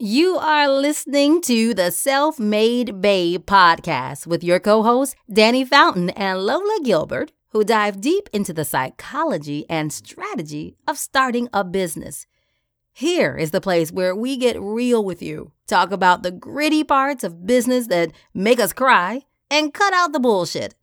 You are listening to the Self Made Babe podcast with your co hosts, Dannie Fountain and Lola Gilbert, who dive deep into the psychology and strategy of starting a business. Here is the place where we get real with you, talk about the gritty parts of business that make us cry, and cut out the bullshit.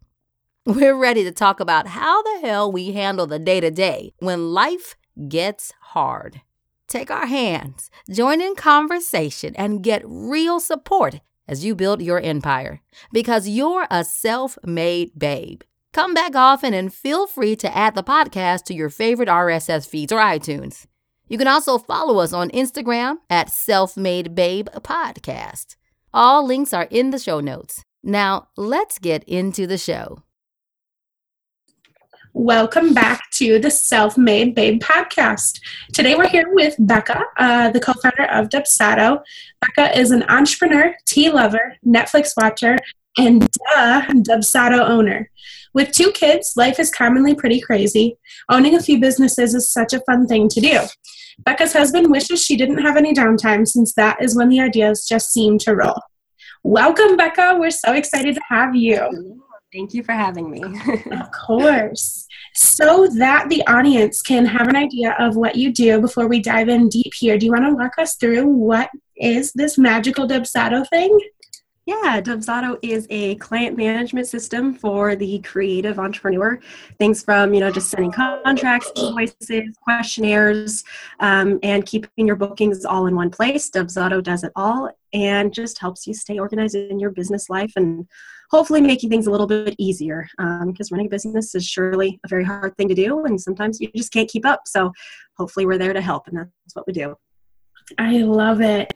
We're ready to talk about how the hell we handle the day to day when life gets hard. Take our hands, join in conversation, and get real support as you build your empire because you're a self made babe. Come back often and feel free to add the podcast to your favorite RSS feeds or iTunes. You can also follow us on Instagram at Self Made Babe Podcast. All links are in the show notes. Now, let's get into the show. Welcome back to the Self Made Babe podcast. Today we're here with Becca, uh, the co founder of Dubsado. Becca is an entrepreneur, tea lover, Netflix watcher, and duh, Dubsado owner. With two kids, life is commonly pretty crazy. Owning a few businesses is such a fun thing to do. Becca's husband wishes she didn't have any downtime since that is when the ideas just seem to roll. Welcome, Becca. We're so excited to have you. Thank you for having me. of course. So that the audience can have an idea of what you do before we dive in deep here, do you want to walk us through what is this magical Dubsado thing? Yeah, Dubsado is a client management system for the creative entrepreneur. Things from you know just sending contracts, invoices, questionnaires, um, and keeping your bookings all in one place. Dubsado does it all and just helps you stay organized in your business life and hopefully making things a little bit easier. Because um, running a business is surely a very hard thing to do, and sometimes you just can't keep up. So hopefully we're there to help, and that's what we do. I love it.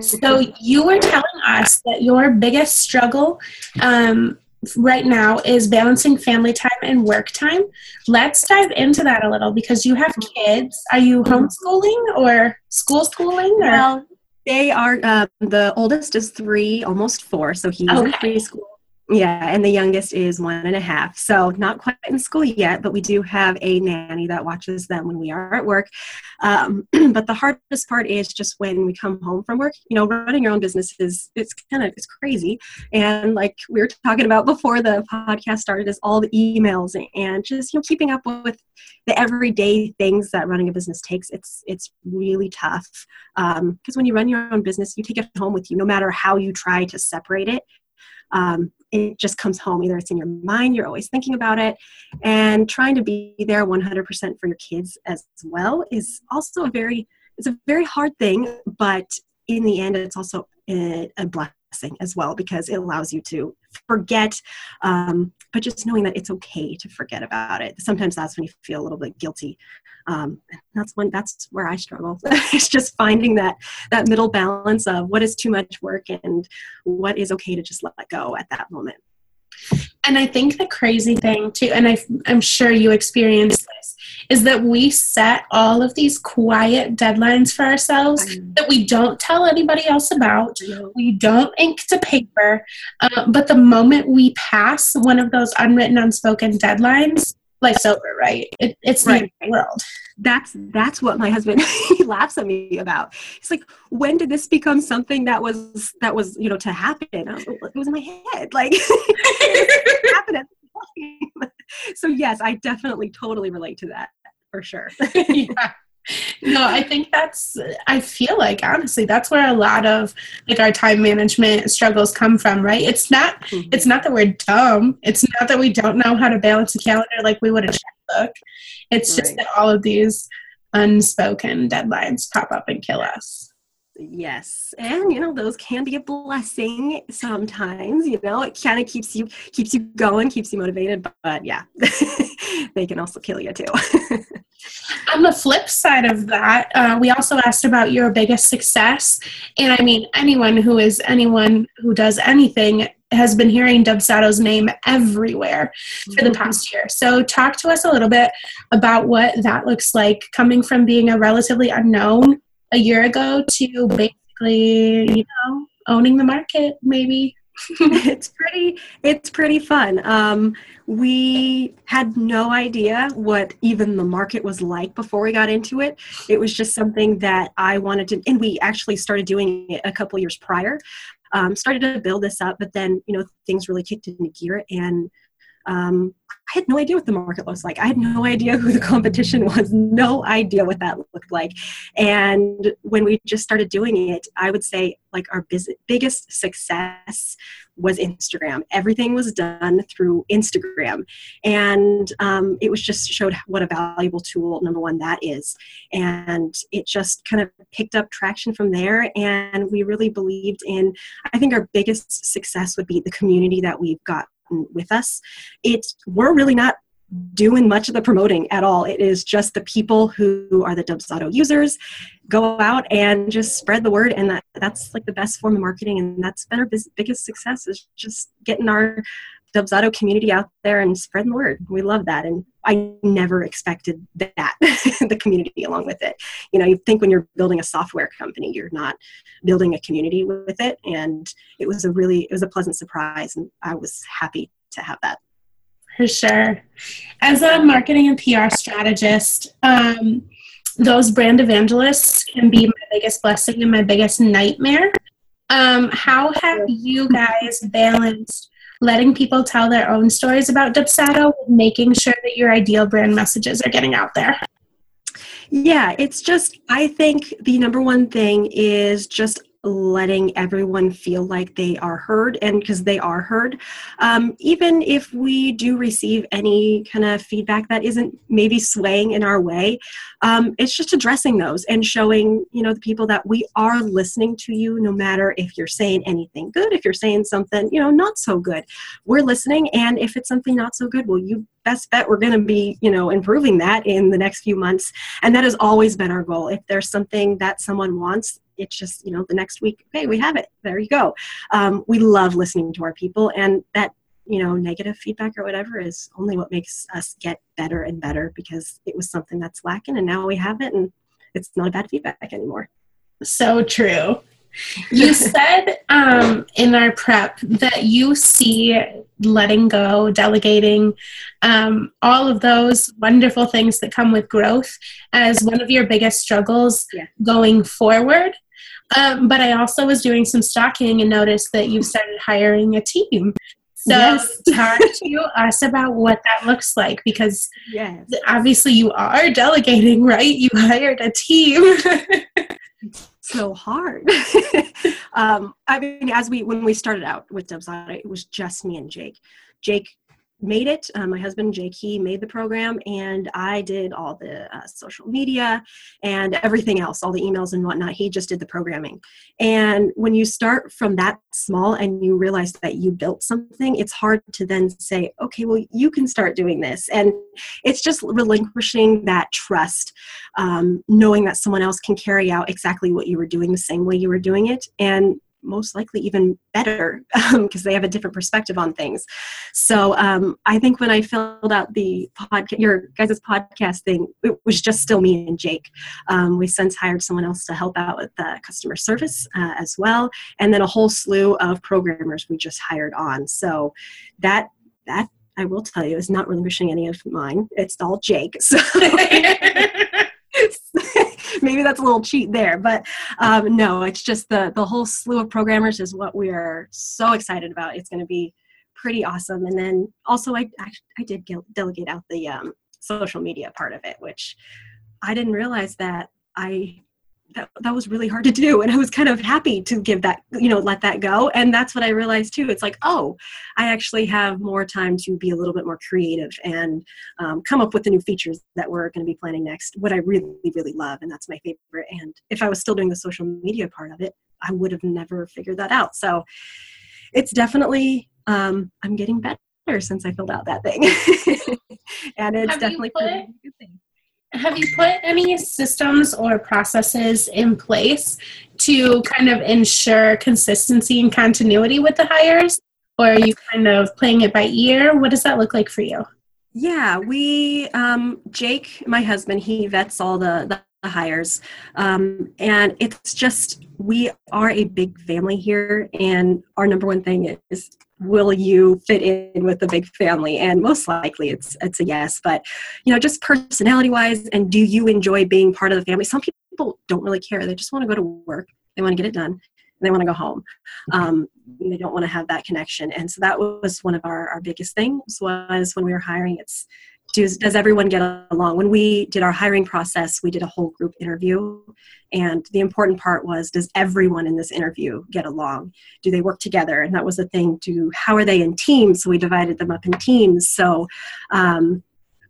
So you were telling us that your biggest struggle um, right now is balancing family time and work time. Let's dive into that a little because you have kids. Are you homeschooling or school schooling? Or? Well, they are. Uh, the oldest is three, almost four, so he's okay. in preschool yeah, and the youngest is one and a half. So not quite in school yet, but we do have a nanny that watches them when we are at work. Um, but the hardest part is just when we come home from work. You know, running your own business is it's kind of it's crazy. And like we were talking about before the podcast started, is all the emails and just you know keeping up with the everyday things that running a business takes. It's it's really tough because um, when you run your own business, you take it home with you, no matter how you try to separate it. Um, it just comes home. Either it's in your mind, you're always thinking about it, and trying to be there 100% for your kids as well is also a very it's a very hard thing, but in the end, it's also a, a blessing as well because it allows you to forget, um, but just knowing that it's okay to forget about it. Sometimes that's when you feel a little bit guilty. Um, that's when that's where I struggle. it's just finding that that middle balance of what is too much work and what is okay to just let go at that moment. And I think the crazy thing too, and I, am sure you experienced this, is that we set all of these quiet deadlines for ourselves that we don't tell anybody else about. We don't ink to paper. Uh, but the moment we pass one of those unwritten, unspoken deadlines, life's over, right? It, it's right. the world. That's that's what my husband he laughs at me about. He's like, when did this become something that was that was you know to happen? Was, it was in my head, like happened So yes, I definitely totally relate to that for sure. yeah. No i think that's i feel like honestly that's where a lot of like our time management struggles come from right? It's not mm-hmm. it's not that we're dumb. It's not that we don't know how to balance a calendar like we would a checkbook. It's right. just that all of these unspoken deadlines pop up and kill us. Yes. And you know those can be a blessing sometimes you know? It kind of keeps you keeps you going keeps you motivated but, but yeah they can also kill you too on the flip side of that, uh, we also asked about your biggest success. And I mean, anyone who is anyone who does anything has been hearing Dubsado's name everywhere for the mm-hmm. past year. So, talk to us a little bit about what that looks like coming from being a relatively unknown a year ago to basically, you know, owning the market, maybe. it's pretty it's pretty fun. Um, we had no idea what even the market was like before we got into it. It was just something that i wanted to and we actually started doing it a couple years prior. Um, started to build this up but then you know things really kicked into gear and um, I had no idea what the market looks like. I had no idea who the competition was, no idea what that looked like. And when we just started doing it, I would say like our biz- biggest success was Instagram. Everything was done through Instagram. And um, it was just showed what a valuable tool, number one, that is. And it just kind of picked up traction from there. And we really believed in, I think our biggest success would be the community that we've got with us. It's we're really not doing much of the promoting at all. It is just the people who are the Dubsado users go out and just spread the word, and that that's like the best form of marketing, and that's been our biggest success is just getting our Dubsado community out there and spreading the word. We love that, and I never expected that the community along with it. You know, you think when you're building a software company, you're not building a community with it, and it was a really it was a pleasant surprise, and I was happy to have that. For sure. As a marketing and PR strategist, um, those brand evangelists can be my biggest blessing and my biggest nightmare. Um, how have you guys balanced letting people tell their own stories about Dubsado, making sure that your ideal brand messages are getting out there? Yeah, it's just, I think the number one thing is just letting everyone feel like they are heard and because they are heard. Um, even if we do receive any kind of feedback that isn't maybe swaying in our way um, it's just addressing those and showing you know the people that we are listening to you no matter if you're saying anything good if you're saying something you know not so good. We're listening and if it's something not so good well you best bet we're going to be you know improving that in the next few months. And that has always been our goal. If there's something that someone wants it's just you know the next week okay we have it there you go um, we love listening to our people and that you know negative feedback or whatever is only what makes us get better and better because it was something that's lacking and now we have it and it's not a bad feedback anymore so true you said um, in our prep that you see letting go, delegating, um, all of those wonderful things that come with growth as one of your biggest struggles yeah. going forward. Um, but I also was doing some stalking and noticed that you've started hiring a team. So yes. talk to us about what that looks like because yes. obviously you are delegating, right? You hired a team. so hard. um, I mean, as we when we started out with Dubsado, it was just me and Jake. Jake made it. Uh, my husband Jake he made the program, and I did all the uh, social media and everything else, all the emails and whatnot. He just did the programming. And when you start from that small and you realize that you built something, it's hard to then say, okay, well, you can start doing this. And it's just relinquishing that trust, um, knowing that someone else can carry out exactly what you were doing the same way you were doing it, and most likely even better because um, they have a different perspective on things. So um, I think when I filled out the podcast, your guys' podcast thing, it was just still me and Jake. Um, we since hired someone else to help out with the customer service uh, as well, and then a whole slew of programmers we just hired on. So that that I will tell you is not relinquishing any of mine. It's all Jake. So. maybe that's a little cheat there but um, no it's just the the whole slew of programmers is what we are so excited about. It's going to be pretty awesome. And then also i i, did delegate out the um, social media part of it which i didn't realize that i that, that was really hard to do. And i was kind of happy to give that you know let that go. And that's what i realized too. It's like oh i actually have more time to be a little bit more creative and um, come up with the new features that we're going to be planning next what i really really love. And that's my favorite. And if i was still doing the social media part of it i would have never figured that out. So it's definitely um, i'm getting better since i filled out that thing. And it's have definitely have you put any systems or processes in place to kind of ensure consistency and continuity with the hires? Or are you kind of playing it by ear? What does that look like for you? Yeah, we, um, Jake, my husband, he vets all the, the hires. Um, and it's just, we are a big family here, and our number one thing is will you fit in with the big family? And most likely it's it's a yes but you know just personality wise and do you enjoy being part of the family? Some people don't really care. They just want to go to work. They want to get it done. And they want to go home. Um, they don't want to have that connection. And so that was one of our, our biggest things was when we were hiring it's does, does everyone get along? When we did our hiring process, we did a whole group interview. And the important part was does everyone in this interview get along? Do they work together? And that was the thing to how are they in teams? So we divided them up in teams. So um,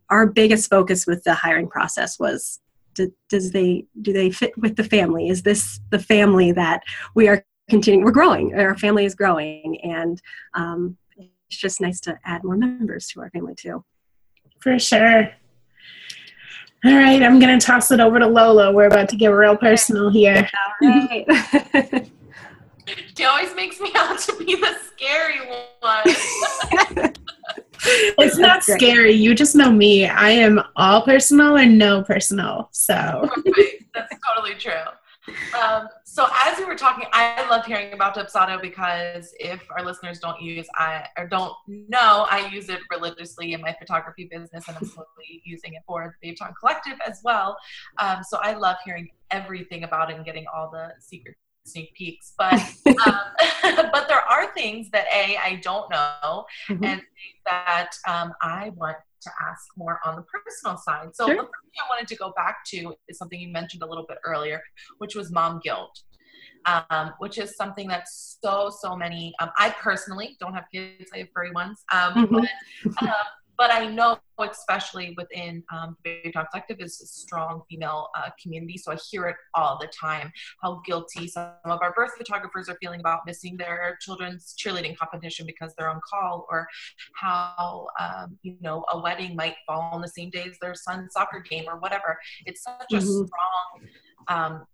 our biggest focus with the hiring process was do, does they do they fit with the family? Is this the family that we are continuing? We're growing. Our family is growing, and um, it's just nice to add more members to our family too. For sure. All right, I'm going to toss it over to Lola. We're about to get real personal here. All right. she always makes me out to be the scary one. it's not scary. You just know me. I am all personal or no personal. So that's totally true. Um, so as we were talking, I love hearing about Dubsado because if our listeners don't use I or don't know, I use it religiously in my photography business, and I'm slowly using it for the Babe Collective as well. Um, so I love hearing everything about it and getting all the secret sneak peeks. But um, but there are things that a I don't know, mm-hmm. and that um, I want to ask more on the personal side. So sure. the first thing I wanted to go back to is something you mentioned a little bit earlier, which was mom guilt. Um, which is something that so so many um, i personally don't have kids i have furry ones um, mm-hmm. but, um, but I know, especially within um, the Baby Talk Collective, is a strong female uh, community. So I hear it all the time how guilty some of our birth photographers are feeling about missing their children's cheerleading competition because they're on call, or how um, you know a wedding might fall on the same day as their son's soccer game, or whatever. It's such mm-hmm. a strong um,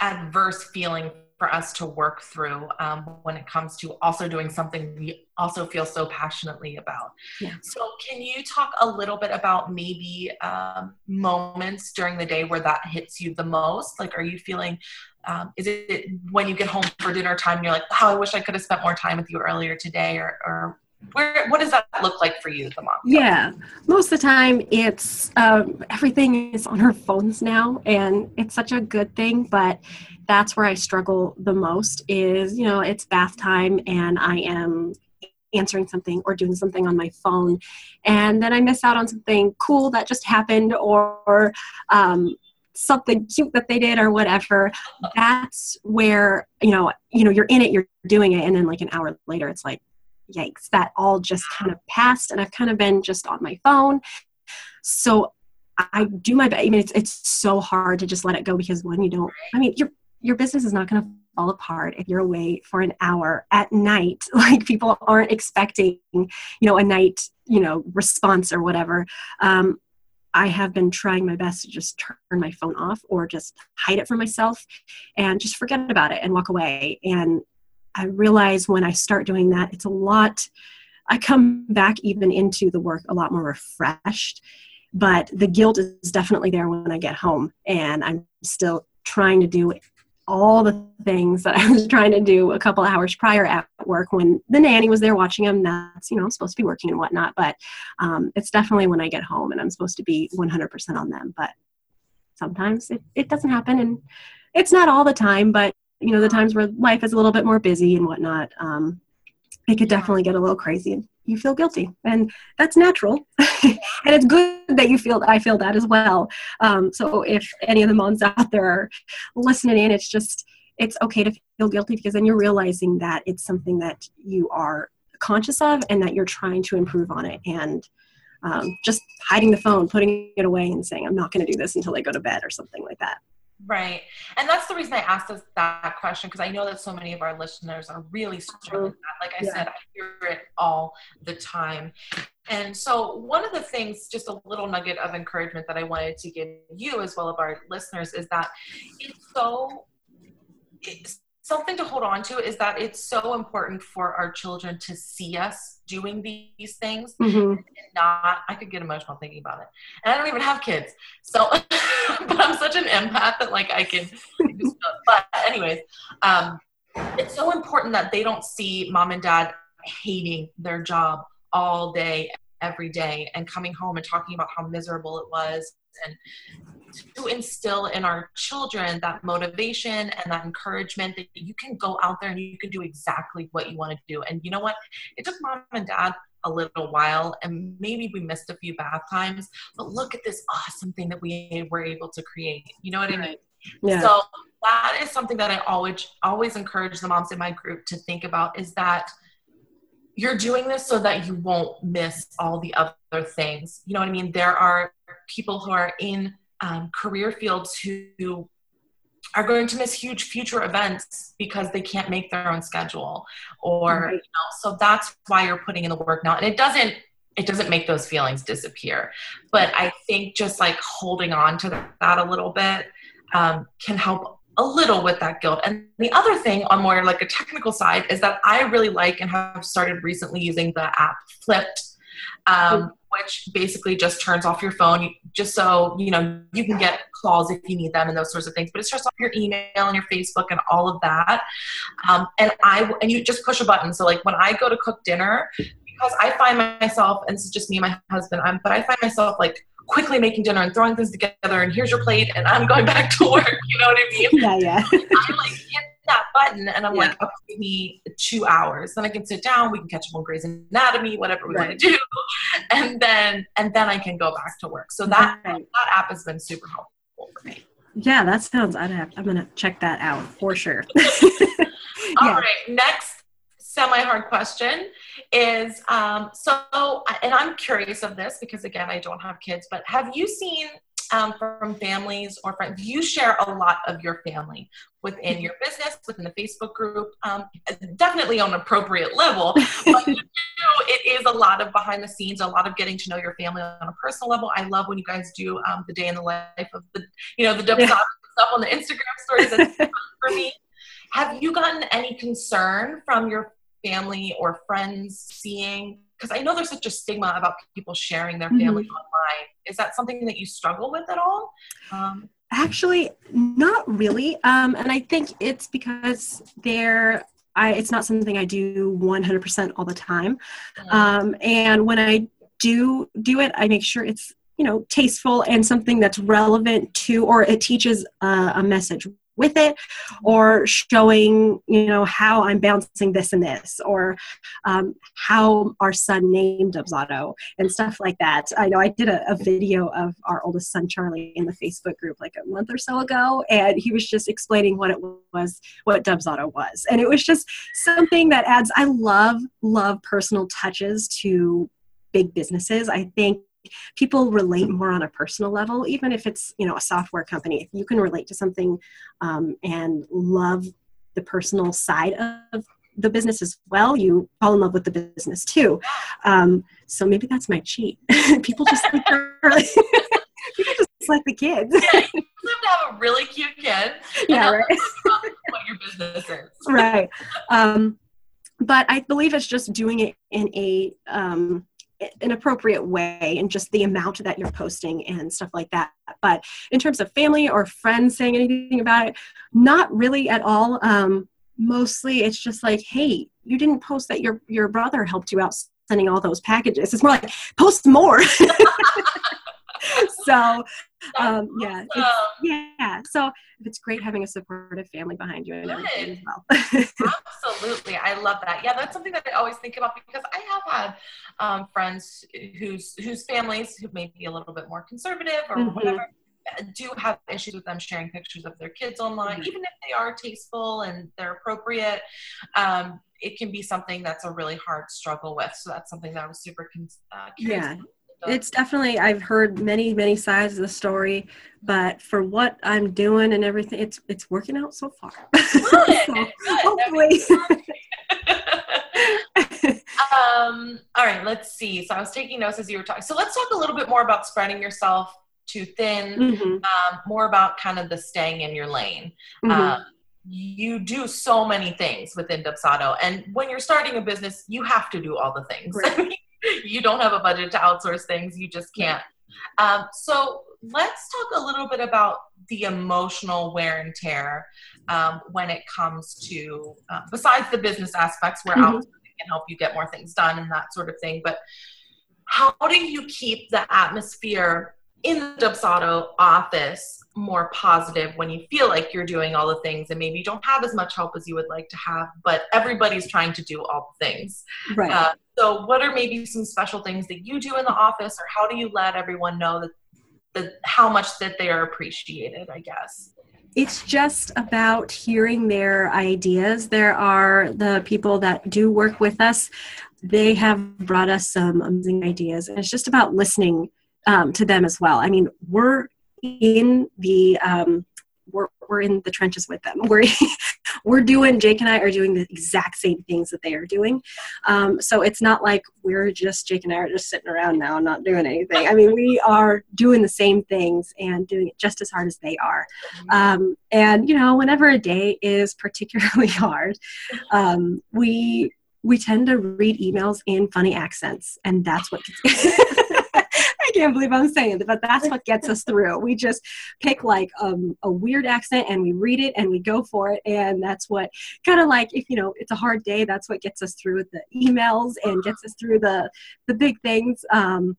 adverse feeling for us to work through um, when it comes to also doing something we also feel so passionately about. Yeah. So, can you talk a little bit about maybe um, moments during the day where that hits you the most? Like, are you feeling, um, is it when you get home for dinner time, you're like, oh, I wish I could have spent more time with you earlier today, or, or where, what does that look like for you, the mom? Yeah, most of the time it's um, everything is on our phones now, and it's such a good thing. But that's where I struggle the most. Is you know it's bath time, and I am answering something or doing something on my phone, and then I miss out on something cool that just happened, or um, something cute that they did or whatever that's where you know you know you're in it you're doing it and then like an hour later it's like yikes, that all just kind of passed and I've kind of been just on my phone. So I do my best. I mean, it's, it's so hard to just let it go because when you don't, I mean, your, your business is not going to fall apart if you're away for an hour at night. Like people aren't expecting, you know, a night, you know, response or whatever. Um, I have been trying my best to just turn my phone off or just hide it from myself and just forget about it and walk away. And I realize when I start doing that, it's a lot, I come back even into the work a lot more refreshed. But the guilt is definitely there when I get home, and I'm still trying to do all the things that I was trying to do a couple hours prior at work when the nanny was there watching them. That's, you know, I'm supposed to be working and whatnot, but um, it's definitely when I get home and I'm supposed to be 100% on them. But sometimes it, it doesn't happen and it's not all the time, but you know the times where life is a little bit more busy and whatnot um, it could definitely get a little crazy and you feel guilty. And that's natural. And it's good that you feel i feel that as well. Um, so if any of the moms out there are listening in it's just it's okay to feel guilty because then you're realizing that it's something that you are conscious of and that you're trying to improve on it. And um, just hiding the phone putting it away and saying i'm not going to do this until i go to bed or something like that Right. And that's the reason I asked us that question because I know that so many of our listeners are really struggling with that. Like I yeah. said, I hear it all the time. And so, one of the things, just a little nugget of encouragement that I wanted to give you as well as our listeners is that it's so, it's something to hold on to is that it's so important for our children to see us doing these things. Mm-hmm. and not i could get emotional thinking about it. And i don't even have kids so but i'm such an empath that like i can but anyways um it's so important that they don't see mom and dad hating their job all day every day and coming home and talking about how miserable it was and to instill in our children that motivation and that encouragement that you can go out there and you can do exactly what you want to do. And you know what? It took mom and dad a little while and maybe we missed a few bath times, but look at this awesome thing that we were able to create. You know what I mean? Yeah. So that is something that I always always encourage the moms in my group to think about is that you're doing this so that you won't miss all the other things. You know what I mean? There are people who are in um, career fields who are going to miss huge future events because they can't make their own schedule or right. you know, so that's why you're putting in the work now and it doesn't it doesn't make those feelings disappear but i think just like holding on to that a little bit um, can help a little with that guilt. And the other thing on more like a technical side is that i really like and have started recently using the app Flipd um, which basically just turns off your phone just so you know you can get calls if you need them and those sorts of things but it shuts off your email and your facebook and all of that. Um, and i and you just push a button. So like when i go to cook dinner because i find myself and this is just me and my husband I'm, but i find myself like quickly making dinner and throwing things together and here's your plate and i'm going back to work you know what i mean yeah yeah i like hit that button and I'm yeah. like, okay, give me two hours. Then I can sit down, we can catch up on Grey's Anatomy, whatever we right. want to do. And then and then I can go back to work. So that right. that app has been super helpful for me. Yeah, that sounds I'd have I'm gonna check that out for sure. yeah. All right. Next semi-hard question is um, so and i'm curious of this because again i don't have kids but have you seen um, from families or friends. You share a lot of your family within your business, within the Facebook group, um, definitely on an appropriate level. But you know, it is a lot of behind the scenes, a lot of getting to know your family on a personal level. I love when you guys do um, the day in the life of the, you know, the yeah. stuff on the Instagram stories. That's for me. Have you gotten any concern from your family or friends seeing because I know there's such a stigma about people sharing their family mm-hmm. online. Is that something that you struggle with at all? Um, Actually, not really. Um, and I think it's because they're I, it's not something I do 100% all the time. Mm-hmm. Um, and when I do do it, I make sure it's you know tasteful and something that's relevant to, or it teaches uh, a message with it or showing you know how i'm balancing this and this or um, how our son named Dubsado and stuff like that. I know i did a, a, video of our oldest son charlie in the facebook group like a month or so ago and he was just explaining what it was what Dubsado was. And it was just something that adds i love love personal touches to big businesses. I think people relate more on a personal level even if it's you know a software company. If you can relate to something um, and love the personal side of the business as well you fall in love with the business too. Um, so maybe that's my cheat. People just like people just like the kids. Yeah, you have to have a really cute kid. Yeah right. what your business is. Right. Um, but i believe it's just doing it in a um, an appropriate way and just the amount that you're posting and stuff like that. But in terms of family or friends saying anything about it, not really at all. Um, mostly it's just like, hey, you didn't post that your your brother helped you out sending all those packages. It's more like post more. so um, yeah, yeah. So it's great having a supportive family behind you and Good. everything as well. Absolutely, I love that. Yeah, that's something that I always think about because I have had um, friends whose whose families who may be a little bit more conservative or mm-hmm. whatever do have issues with them sharing pictures of their kids online, mm-hmm. even if they are tasteful and they're appropriate. Um, it can be something that's a really hard struggle with. So that's something that I was super con- uh, curious. Yeah it's definitely i've heard many many sides of the story but for what i'm doing and everything it's it's working out so far so, hopefully um all right let's see so i was taking notes as you were talking so let's talk a little bit more about spreading yourself too thin mm-hmm. um, more about kind of the staying in your lane mm-hmm. um, you do so many things within Dubsado. And when you're starting a business, you have to do all the things. Right. You don't have a budget to outsource things, you just can't. Um, so let's talk a little bit about the emotional wear and tear um, when it comes to, uh, besides the business aspects where mm-hmm. outsourcing can help you get more things done and that sort of thing. But how do you keep the atmosphere in the Dubsado office more positive when you feel like you're doing all the things and maybe you don't have as much help as you would like to have, but everybody's trying to do all the things. Right. Uh, so, what are maybe some special things that you do in the office, or how do you let everyone know that, that how much that they are appreciated? I guess it's just about hearing their ideas. There are the people that do work with us. They have brought us some amazing ideas, and it's just about listening um, to them as well. I mean, we're in the um, we're, we're in the trenches with them. We're we're doing Jake and I are doing the exact same things that they are doing. Um, so it's not like we're just Jake and I are just sitting around now not doing anything. I mean, we are doing the same things and doing it just as hard as they are. Um, and you know, whenever a day is particularly hard, um, we we tend to read emails in funny accents, and that's what. can't believe I'm saying it, but that's what gets us through. We just pick like um, a weird accent and we read it and we go for it. And that's what kind of like, if you know, it's a hard day, that's what gets us through with the emails and gets us through the, the big things. Um,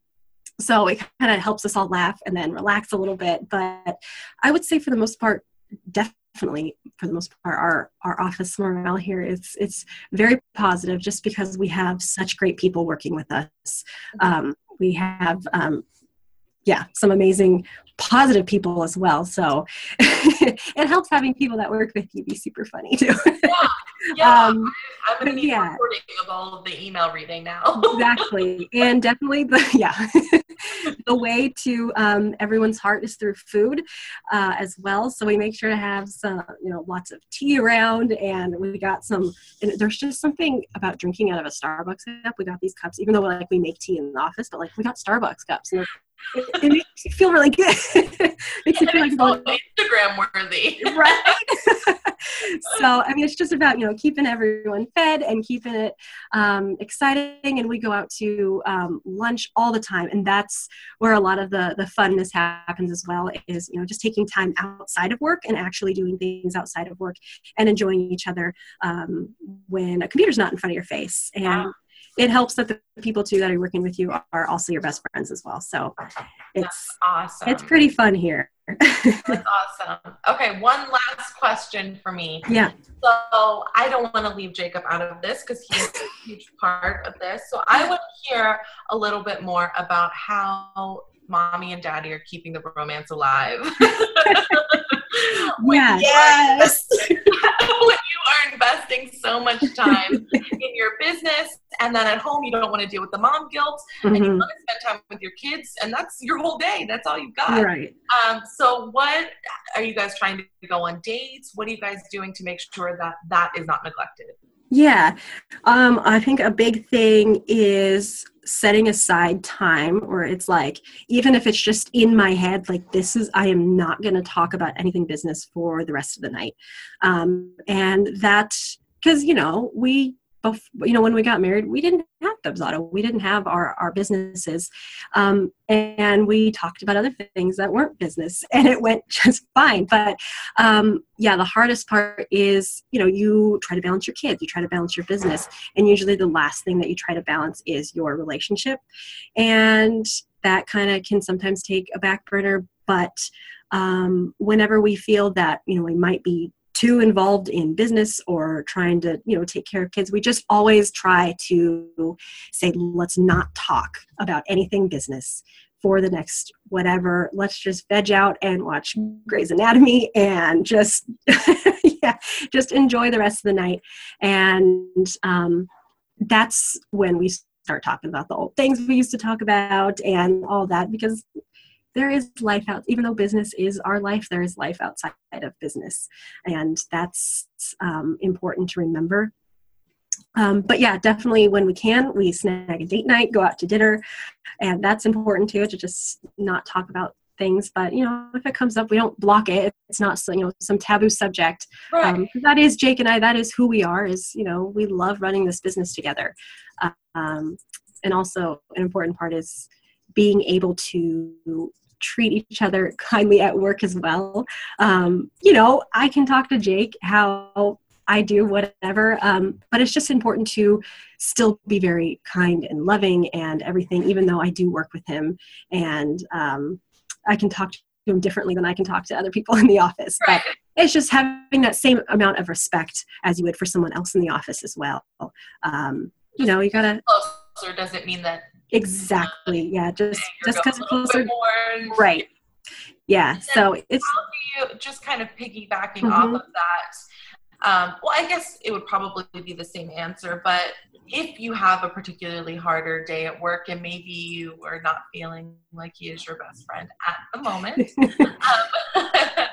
so it kind of helps us all laugh and then relax a little bit. But I would say for the most part, definitely for the most part our our office morale here is it's very positive just because we have such great people working with us um, we have um, yeah some amazing positive people as well. So it helps having people that work with you be super funny too. Yeah, yeah. Um, i'm going to be yeah. recording of all of the email reading now exactly and definitely the yeah the way to um, everyone's heart is through food uh, as well so we make sure to have some you know lots of tea around and we got some there's just something about drinking out of a starbucks cup we got these cups even though like we make tea in the office but like we got starbucks cups and it, it, makes you feel really good. makes you feel like so Instagram worthy, right? so I mean, it's just about you know keeping everyone fed and keeping it um, exciting. And we go out to um, lunch all the time, and that's where a lot of the the funness happens as well. Is you know just taking time outside of work and actually doing things outside of work and enjoying each other um, when a computer's not in front of your face and. It helps that the people too that are working with you are also your best friends as well. So it's That's awesome. It's pretty fun here. That's awesome. Okay, one last question for me. Yeah. So I don't want to leave Jacob out of this because he's a huge part of this. So I want to hear a little bit more about how mommy and daddy are keeping the romance alive. yes. when you are investing so much time in your business and then at home you don't want to deal with the mom guilt mm-hmm. and you mm-hmm. want to spend time with your kids and that's your whole day that's all you've got. Right. Um, so what are you guys trying to go on dates? What are you guys doing to make sure that that is not neglected? Yeah. Um, i think a big thing is setting aside time or it's like even if it's just in my head like this is i am not going to talk about anything business for the rest of the night. Um, and that because you know we you know when we got married we didn't have Dubsado. we didn't have our our businesses. Um, and we talked about other things that weren't business and it went just fine. But um, yeah the hardest part is you know you try to balance your kids you try to balance your business and usually the last thing that you try to balance is your relationship. And that kind of can sometimes take a back burner but um, whenever we feel that you know we might be too involved in business or trying to you know take care of kids we just always try to say let's not talk about anything business for the next whatever. Let's just veg out and watch Grey's Anatomy and just yeah just enjoy the rest of the night. And um, that's when we start talking about the old things we used to talk about and all that because there is life out even though business is our life there is life outside of business. And that's um, important to remember. Um, but yeah definitely when we can we snag a date night go out to dinner. And that's important too to just not talk about things. But you know if it comes up we don't block it. It's not you know some taboo subject. Right. um, that is jake and i that is who we are is you know we love running this business together. Um, and also an important part is being able to treat each other kindly at work as well. Um, you know i can talk to jake how i do whatever um, but it's just important to still be very kind and loving and everything even though i do work with him. And um, i can talk to him differently than i can talk to other people in the office but it's just having that same amount of respect as you would for someone else in the office as well. Um, you know you gotta Closer doesn't mean that exactly yeah just just because closer bit more and- right yeah so it's you just kind of piggybacking Mhm. off of that? Um, well, I guess it would probably be the same answer, but if you have a particularly harder day at work and maybe you are not feeling like he is your best friend at the moment, um,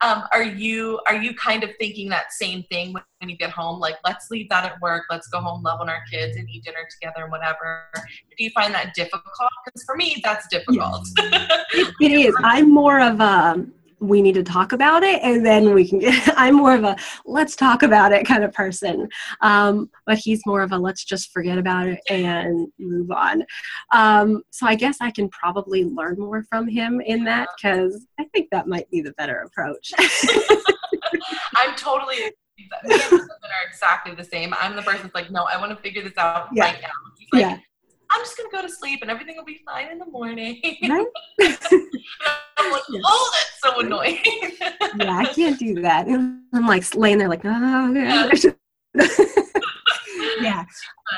um, are you are you kind of thinking that same thing when, you get home? Like, let's leave that at work, let's go home, love on our kids, and eat dinner together and whatever. Do you find that difficult? Because for me, that's difficult. it is i'm more of a we need to talk about it and then we can get i'm more of a let's talk about it kind of person um, but he's more of a let's just forget about it and move on um, so i guess i can probably learn more from him in that because i think that might be the better approach I'm totally. Me and husband are exactly the same. I'm the person that's like, no, I want to figure this out Yeah. right now. He's like, yeah I'm just gonna go to sleep and everything will be fine in the morning. right I'm like, oh, so annoying. yeah i can't do that i'm like laying there like oh Yeah. yeah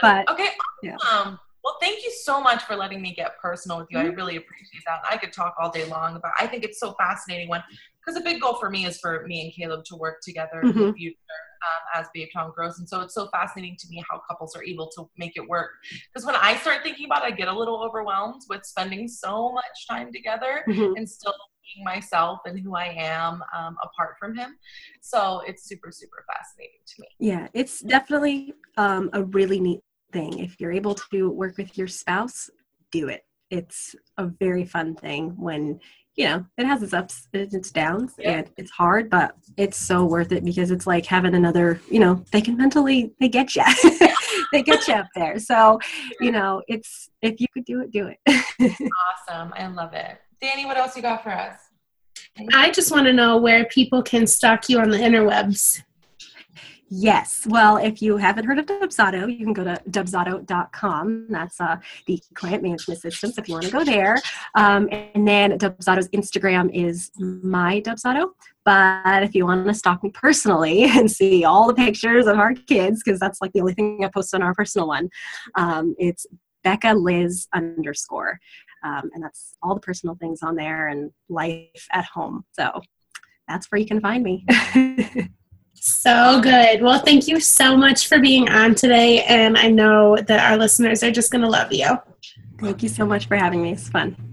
but okay, Yeah. Well, thank you so much for letting me get personal with you. Mm-hmm. I really appreciate that. I could talk all day long about. I think it's so fascinating when because a big goal for me is for me and Caleb to work together in the Mhm. future um, as Babe Town grows, and so it's so fascinating to me how couples are able to make it work. Because when I start thinking about, it, I get a little overwhelmed with spending so much time together Mhm. and still being myself and who I am um, apart from him. So it's super super fascinating to me. Yeah, it's definitely um, a really neat thing. If you're able to work with your spouse, do it. It's a very fun thing when, you know, it has its ups and its downs Yeah. and it's hard, but it's so worth it because it's like having another, you know, they can mentally, they get you. they get you up there. So, you know, it's, if you could do it, do it. Awesome, I love it. Dannie, what else you got for us? I just want to know where people can stalk you on the interwebs. Yes. Well, if you haven't heard of Dubsado, you can go to dubsado.com. That's uh, the client management systems if you want to go there. Um, and then Dubsado's Instagram is my Dubsado. But if you want to stalk me personally and see all the pictures of our kids, because that's like the only thing I post on our personal one, um, it's Becca Liz underscore. Um, and that's all the personal things on there and life at home. So that's where you can find me. So good. Well, thank you so much for being on today. And I know that our listeners are just going to love you. Thank you so much for having me. It's fun.